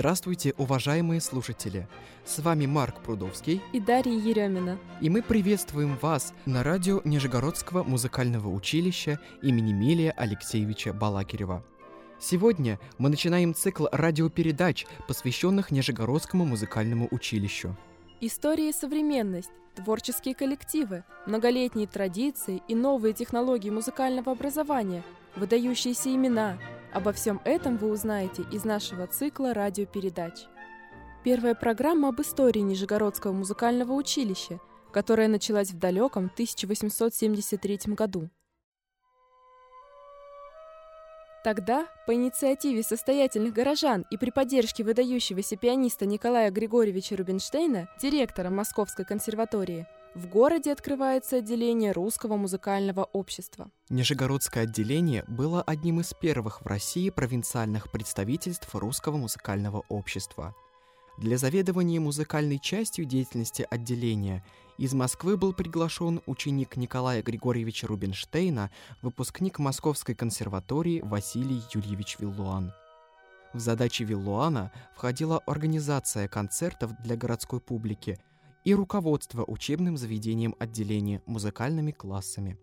Здравствуйте, уважаемые слушатели! С вами Марк Прудовский и Дарья Еремина. И мы приветствуем вас на радио Нижегородского музыкального училища имени Милия Алексеевича Балакирева. Сегодня мы начинаем цикл радиопередач, посвященных Нижегородскому музыкальному училищу. История и современность, творческие коллективы, многолетние традиции и новые технологии музыкального образования, выдающиеся имена – Обо всем этом вы узнаете из нашего цикла радиопередач. Первая программа об истории Нижегородского музыкального училища, которая началась в далеком 1873 году. Тогда, по инициативе состоятельных горожан и при поддержке выдающегося пианиста Николая Григорьевича Рубинштейна, директора Московской консерватории, в городе открывается отделение Русского музыкального общества. Нижегородское отделение было одним из первых в России провинциальных представительств Русского музыкального общества. Для заведования музыкальной частью деятельности отделения из Москвы был приглашен ученик Николая Григорьевича Рубинштейна, выпускник Московской консерватории Василий Юрьевич Виллуан. В задачи Виллуана входила организация концертов для городской публики – и руководство учебным заведением отделения музыкальными классами.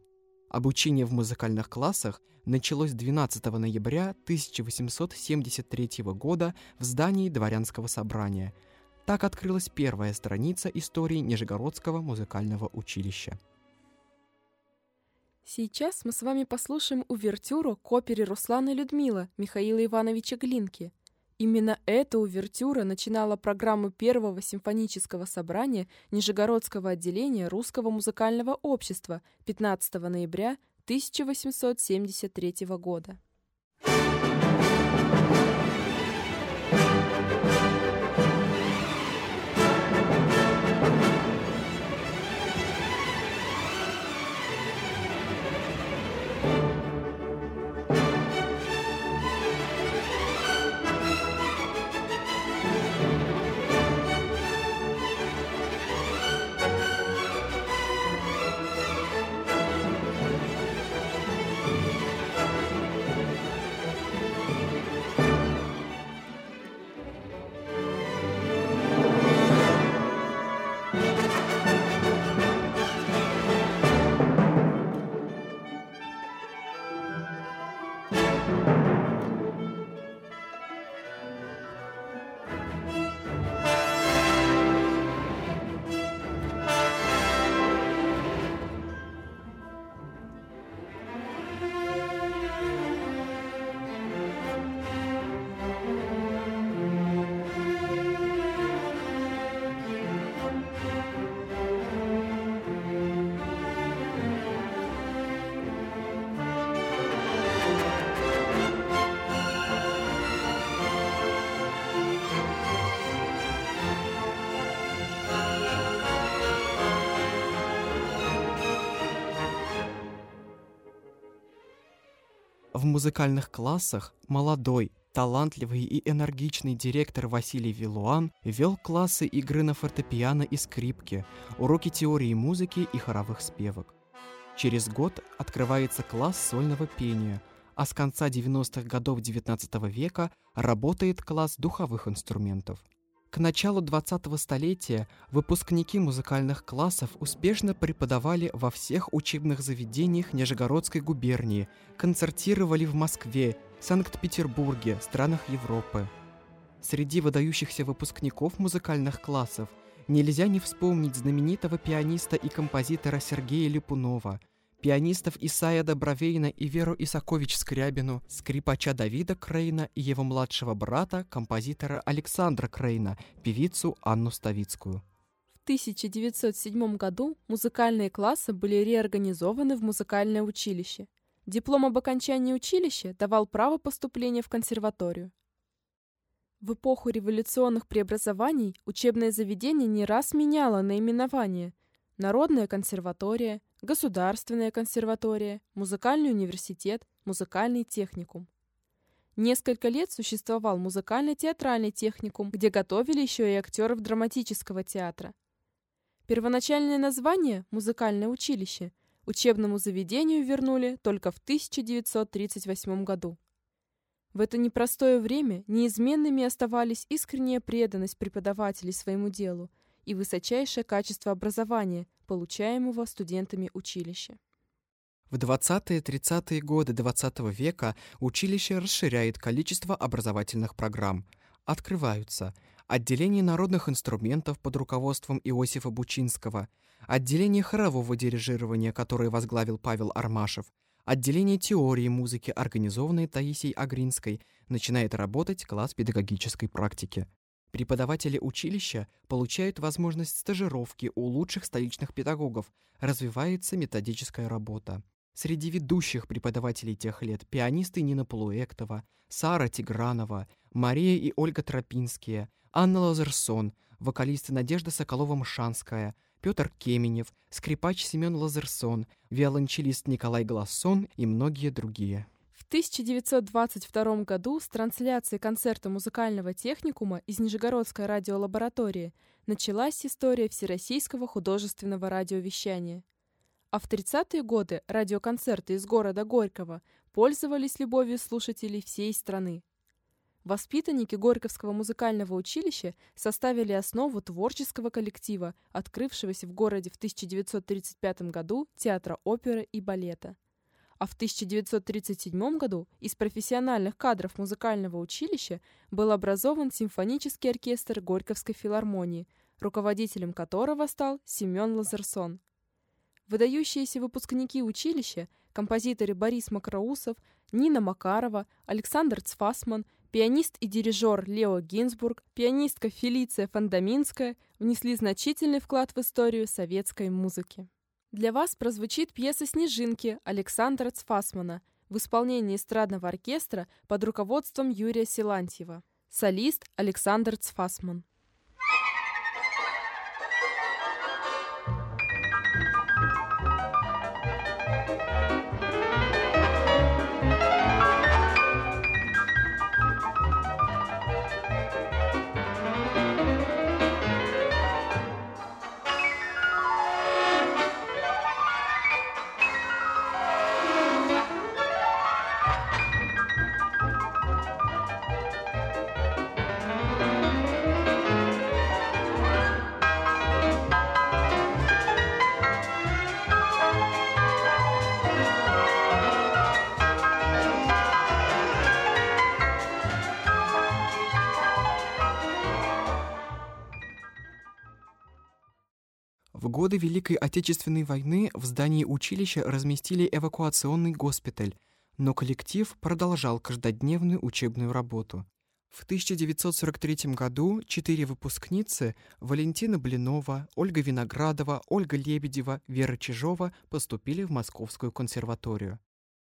Обучение в музыкальных классах началось 12 ноября 1873 года в здании Дворянского собрания. Так открылась первая страница истории Нижегородского музыкального училища. Сейчас мы с вами послушаем увертюру к опере Руслана Людмила Михаила Ивановича Глинки – Именно эта увертюра начинала программу Первого симфонического собрания Нижегородского отделения Русского музыкального общества 15 ноября 1873 года. В музыкальных классах молодой, талантливый и энергичный директор Василий Вилуан вел классы игры на фортепиано и скрипке, уроки теории музыки и хоровых спевок. Через год открывается класс сольного пения, а с конца 90-х годов XIX века работает класс духовых инструментов – к началу 20-го столетия выпускники музыкальных классов успешно преподавали во всех учебных заведениях Нижегородской губернии, концертировали в Москве, Санкт-Петербурге, странах Европы. Среди выдающихся выпускников музыкальных классов нельзя не вспомнить знаменитого пианиста и композитора Сергея Липунова – пианистов Исая Добровейна и Веру Исакович Скрябину, скрипача Давида Крейна и его младшего брата, композитора Александра Крейна, певицу Анну Ставицкую. В 1907 году музыкальные классы были реорганизованы в музыкальное училище. Диплом об окончании училища давал право поступления в консерваторию. В эпоху революционных преобразований учебное заведение не раз меняло наименование – Народная консерватория, Государственная консерватория, Музыкальный университет, Музыкальный техникум. Несколько лет существовал музыкально-театральный техникум, где готовили еще и актеров драматического театра. Первоначальное название «Музыкальное училище» учебному заведению вернули только в 1938 году. В это непростое время неизменными оставались искренняя преданность преподавателей своему делу и высочайшее качество образования, получаемого студентами училища. В 20-30-е годы XX -го века училище расширяет количество образовательных программ. Открываются отделение народных инструментов под руководством Иосифа Бучинского, отделение хорового дирижирования, которое возглавил Павел Армашев, отделение теории музыки, организованное Таисией Агринской, начинает работать класс педагогической практики. Преподаватели училища получают возможность стажировки у лучших столичных педагогов, развивается методическая работа. Среди ведущих преподавателей тех лет пианисты Нина Полуэктова, Сара Тигранова, Мария и Ольга Тропинские, Анна Лазерсон, вокалисты Надежда Соколова-Мшанская, Петр Кеменев, скрипач Семен Лазерсон, виолончелист Николай Глассон и многие другие. В 1922 году с трансляции концерта музыкального техникума из Нижегородской радиолаборатории началась история Всероссийского художественного радиовещания – а в 30-е годы радиоконцерты из города Горького пользовались любовью слушателей всей страны. Воспитанники Горьковского музыкального училища составили основу творческого коллектива, открывшегося в городе в 1935 году театра оперы и балета. А в 1937 году из профессиональных кадров музыкального училища был образован симфонический оркестр Горьковской филармонии, руководителем которого стал Семен Лазерсон. Выдающиеся выпускники училища, композиторы Борис Макроусов, Нина Макарова, Александр Цфасман, пианист и дирижер Лео Гинзбург, пианистка Фелиция Фандаминская внесли значительный вклад в историю советской музыки. Для вас прозвучит пьеса «Снежинки» Александра Цфасмана в исполнении эстрадного оркестра под руководством Юрия Силантьева. Солист Александр Цфасман. В годы Великой Отечественной войны в здании училища разместили эвакуационный госпиталь, но коллектив продолжал каждодневную учебную работу. В 1943 году четыре выпускницы Валентина Блинова, Ольга Виноградова, Ольга Лебедева, Вера Чижова поступили в Московскую консерваторию.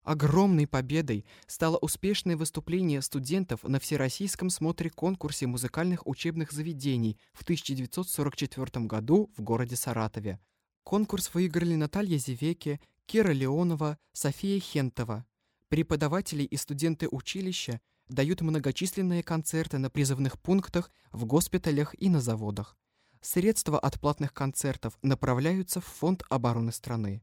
Огромной победой стало успешное выступление студентов на Всероссийском смотре-конкурсе музыкальных учебных заведений в 1944 году в городе Саратове. Конкурс выиграли Наталья Зевеки, Кира Леонова, София Хентова. Преподаватели и студенты училища дают многочисленные концерты на призывных пунктах, в госпиталях и на заводах. Средства от платных концертов направляются в Фонд обороны страны.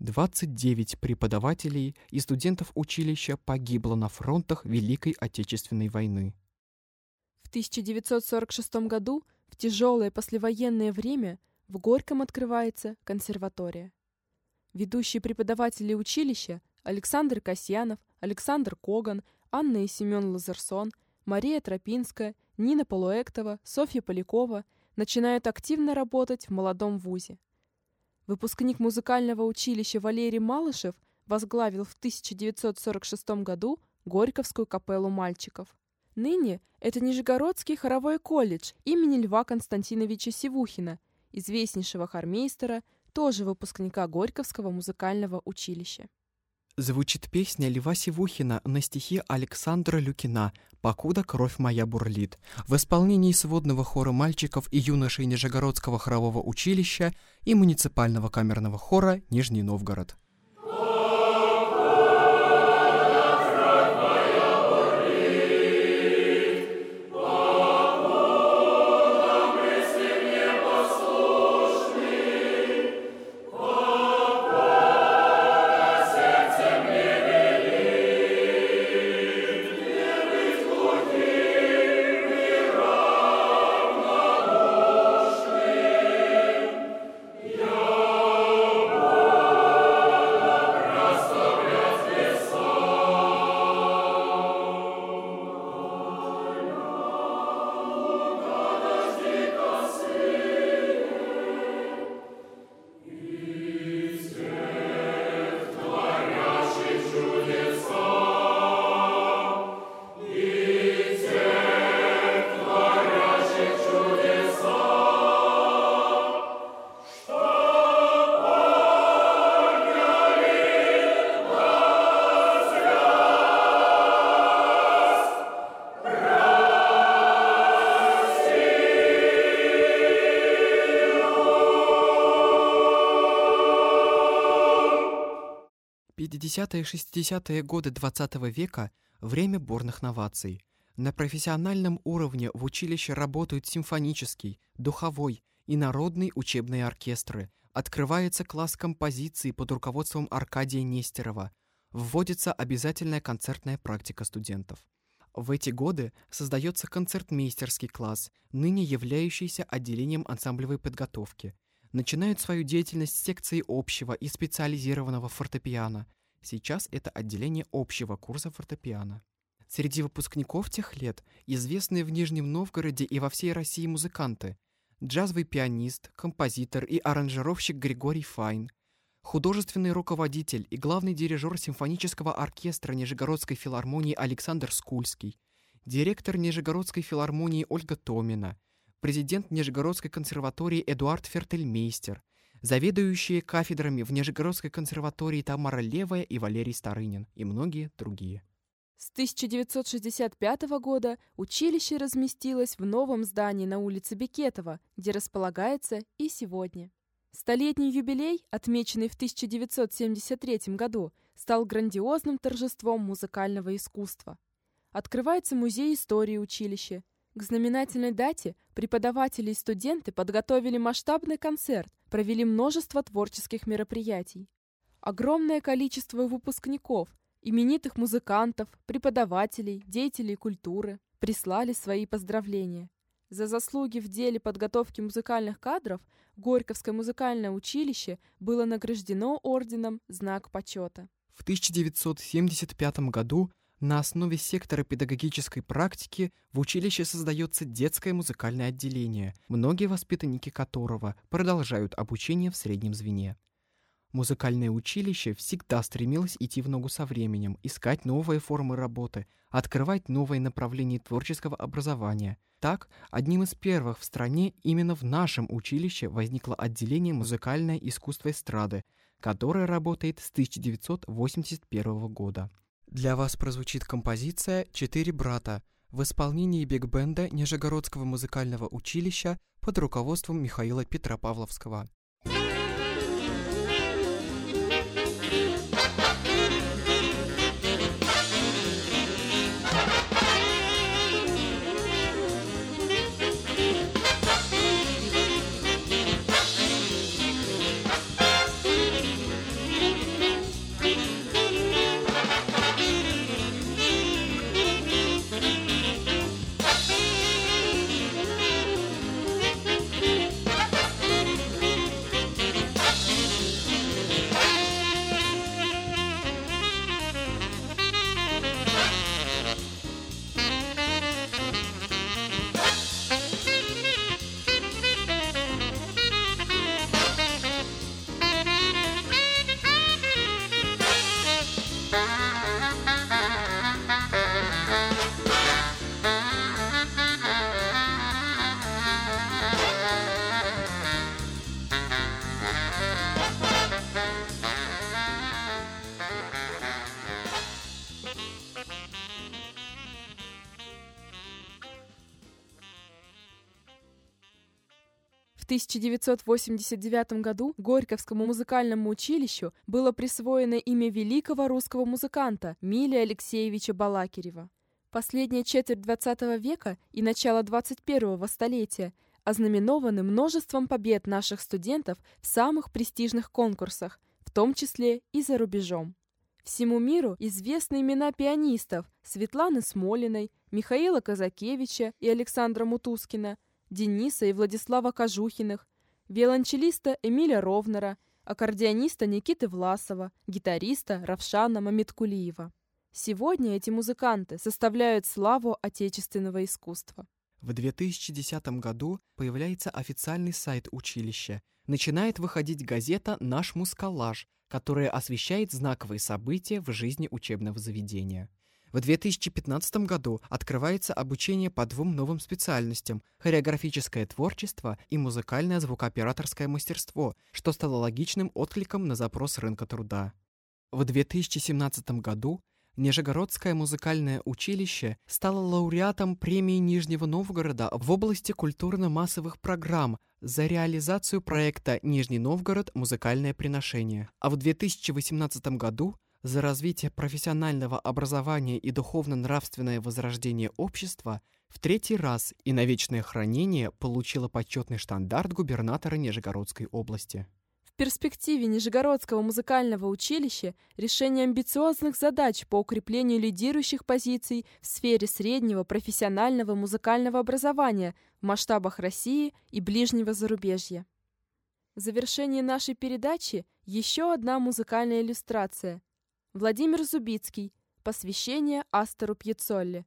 29 преподавателей и студентов училища погибло на фронтах Великой Отечественной войны. В 1946 году, в тяжелое послевоенное время, в Горьком открывается консерватория. Ведущие преподаватели училища Александр Касьянов, Александр Коган, Анна и Семен Лазерсон, Мария Тропинская, Нина Полуэктова, Софья Полякова начинают активно работать в молодом вузе. Выпускник музыкального училища Валерий Малышев возглавил в 1946 году Горьковскую капеллу мальчиков. Ныне это Нижегородский хоровой колледж имени Льва Константиновича Сивухина, известнейшего хормейстера, тоже выпускника Горьковского музыкального училища. Звучит песня Льва Сивухина на стихи Александра Люкина «Покуда кровь моя бурлит» в исполнении сводного хора мальчиков и юношей Нижегородского хорового училища и муниципального камерного хора Нижний Новгород. 50-е и 60-е годы 20 века – время бурных новаций. На профессиональном уровне в училище работают симфонический, духовой и народный учебные оркестры. Открывается класс композиции под руководством Аркадия Нестерова. Вводится обязательная концертная практика студентов. В эти годы создается концертмейстерский класс, ныне являющийся отделением ансамблевой подготовки. Начинают свою деятельность секции общего и специализированного фортепиано. Сейчас это отделение общего курса фортепиано. Среди выпускников тех лет известные в Нижнем Новгороде и во всей России музыканты. Джазовый пианист, композитор и аранжировщик Григорий Файн, художественный руководитель и главный дирижер симфонического оркестра Нижегородской филармонии Александр Скульский, директор Нижегородской филармонии Ольга Томина, президент Нижегородской консерватории Эдуард Фертельмейстер, заведующие кафедрами в Нижегородской консерватории Тамара Левая и Валерий Старынин и многие другие. С 1965 года училище разместилось в новом здании на улице Бекетова, где располагается и сегодня. Столетний юбилей, отмеченный в 1973 году, стал грандиозным торжеством музыкального искусства. Открывается музей истории училища. К знаменательной дате преподаватели и студенты подготовили масштабный концерт, провели множество творческих мероприятий. Огромное количество выпускников, именитых музыкантов, преподавателей, деятелей культуры прислали свои поздравления. За заслуги в деле подготовки музыкальных кадров Горьковское музыкальное училище было награждено орденом «Знак почета». В 1975 году на основе сектора педагогической практики в училище создается детское музыкальное отделение, многие воспитанники которого продолжают обучение в среднем звене. Музыкальное училище всегда стремилось идти в ногу со временем, искать новые формы работы, открывать новые направления творческого образования. Так, одним из первых в стране именно в нашем училище возникло отделение «Музыкальное искусство эстрады», которое работает с 1981 года. Для вас прозвучит композиция «Четыре брата» в исполнении биг-бенда Нижегородского музыкального училища под руководством Михаила Петропавловского. 1989 году Горьковскому музыкальному училищу было присвоено имя великого русского музыканта Милия Алексеевича Балакирева. Последняя четверть XX века и начало 21-го столетия ознаменованы множеством побед наших студентов в самых престижных конкурсах, в том числе и за рубежом. Всему миру известны имена пианистов Светланы Смолиной, Михаила Казакевича и Александра Мутускина, Дениса и Владислава Кожухиных, виолончелиста Эмиля Ровнера, аккордеониста Никиты Власова, гитариста Равшана Мамиткулиева. Сегодня эти музыканты составляют славу отечественного искусства. В 2010 году появляется официальный сайт училища. Начинает выходить газета «Наш мускалаж», которая освещает знаковые события в жизни учебного заведения. В 2015 году открывается обучение по двум новым специальностям – хореографическое творчество и музыкальное звукооператорское мастерство, что стало логичным откликом на запрос рынка труда. В 2017 году Нижегородское музыкальное училище стало лауреатом премии Нижнего Новгорода в области культурно-массовых программ за реализацию проекта «Нижний Новгород. Музыкальное приношение». А в 2018 году за развитие профессионального образования и духовно-нравственное возрождение общества в третий раз и на вечное хранение получила почетный штандарт губернатора Нижегородской области. В перспективе Нижегородского музыкального училища решение амбициозных задач по укреплению лидирующих позиций в сфере среднего профессионального музыкального образования в масштабах России и ближнего зарубежья. В завершении нашей передачи еще одна музыкальная иллюстрация. Владимир Зубицкий. Посвящение Астору Пьецолли.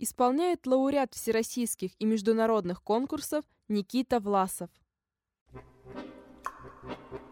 Исполняет лауреат всероссийских и международных конкурсов Никита Власов. Thank you.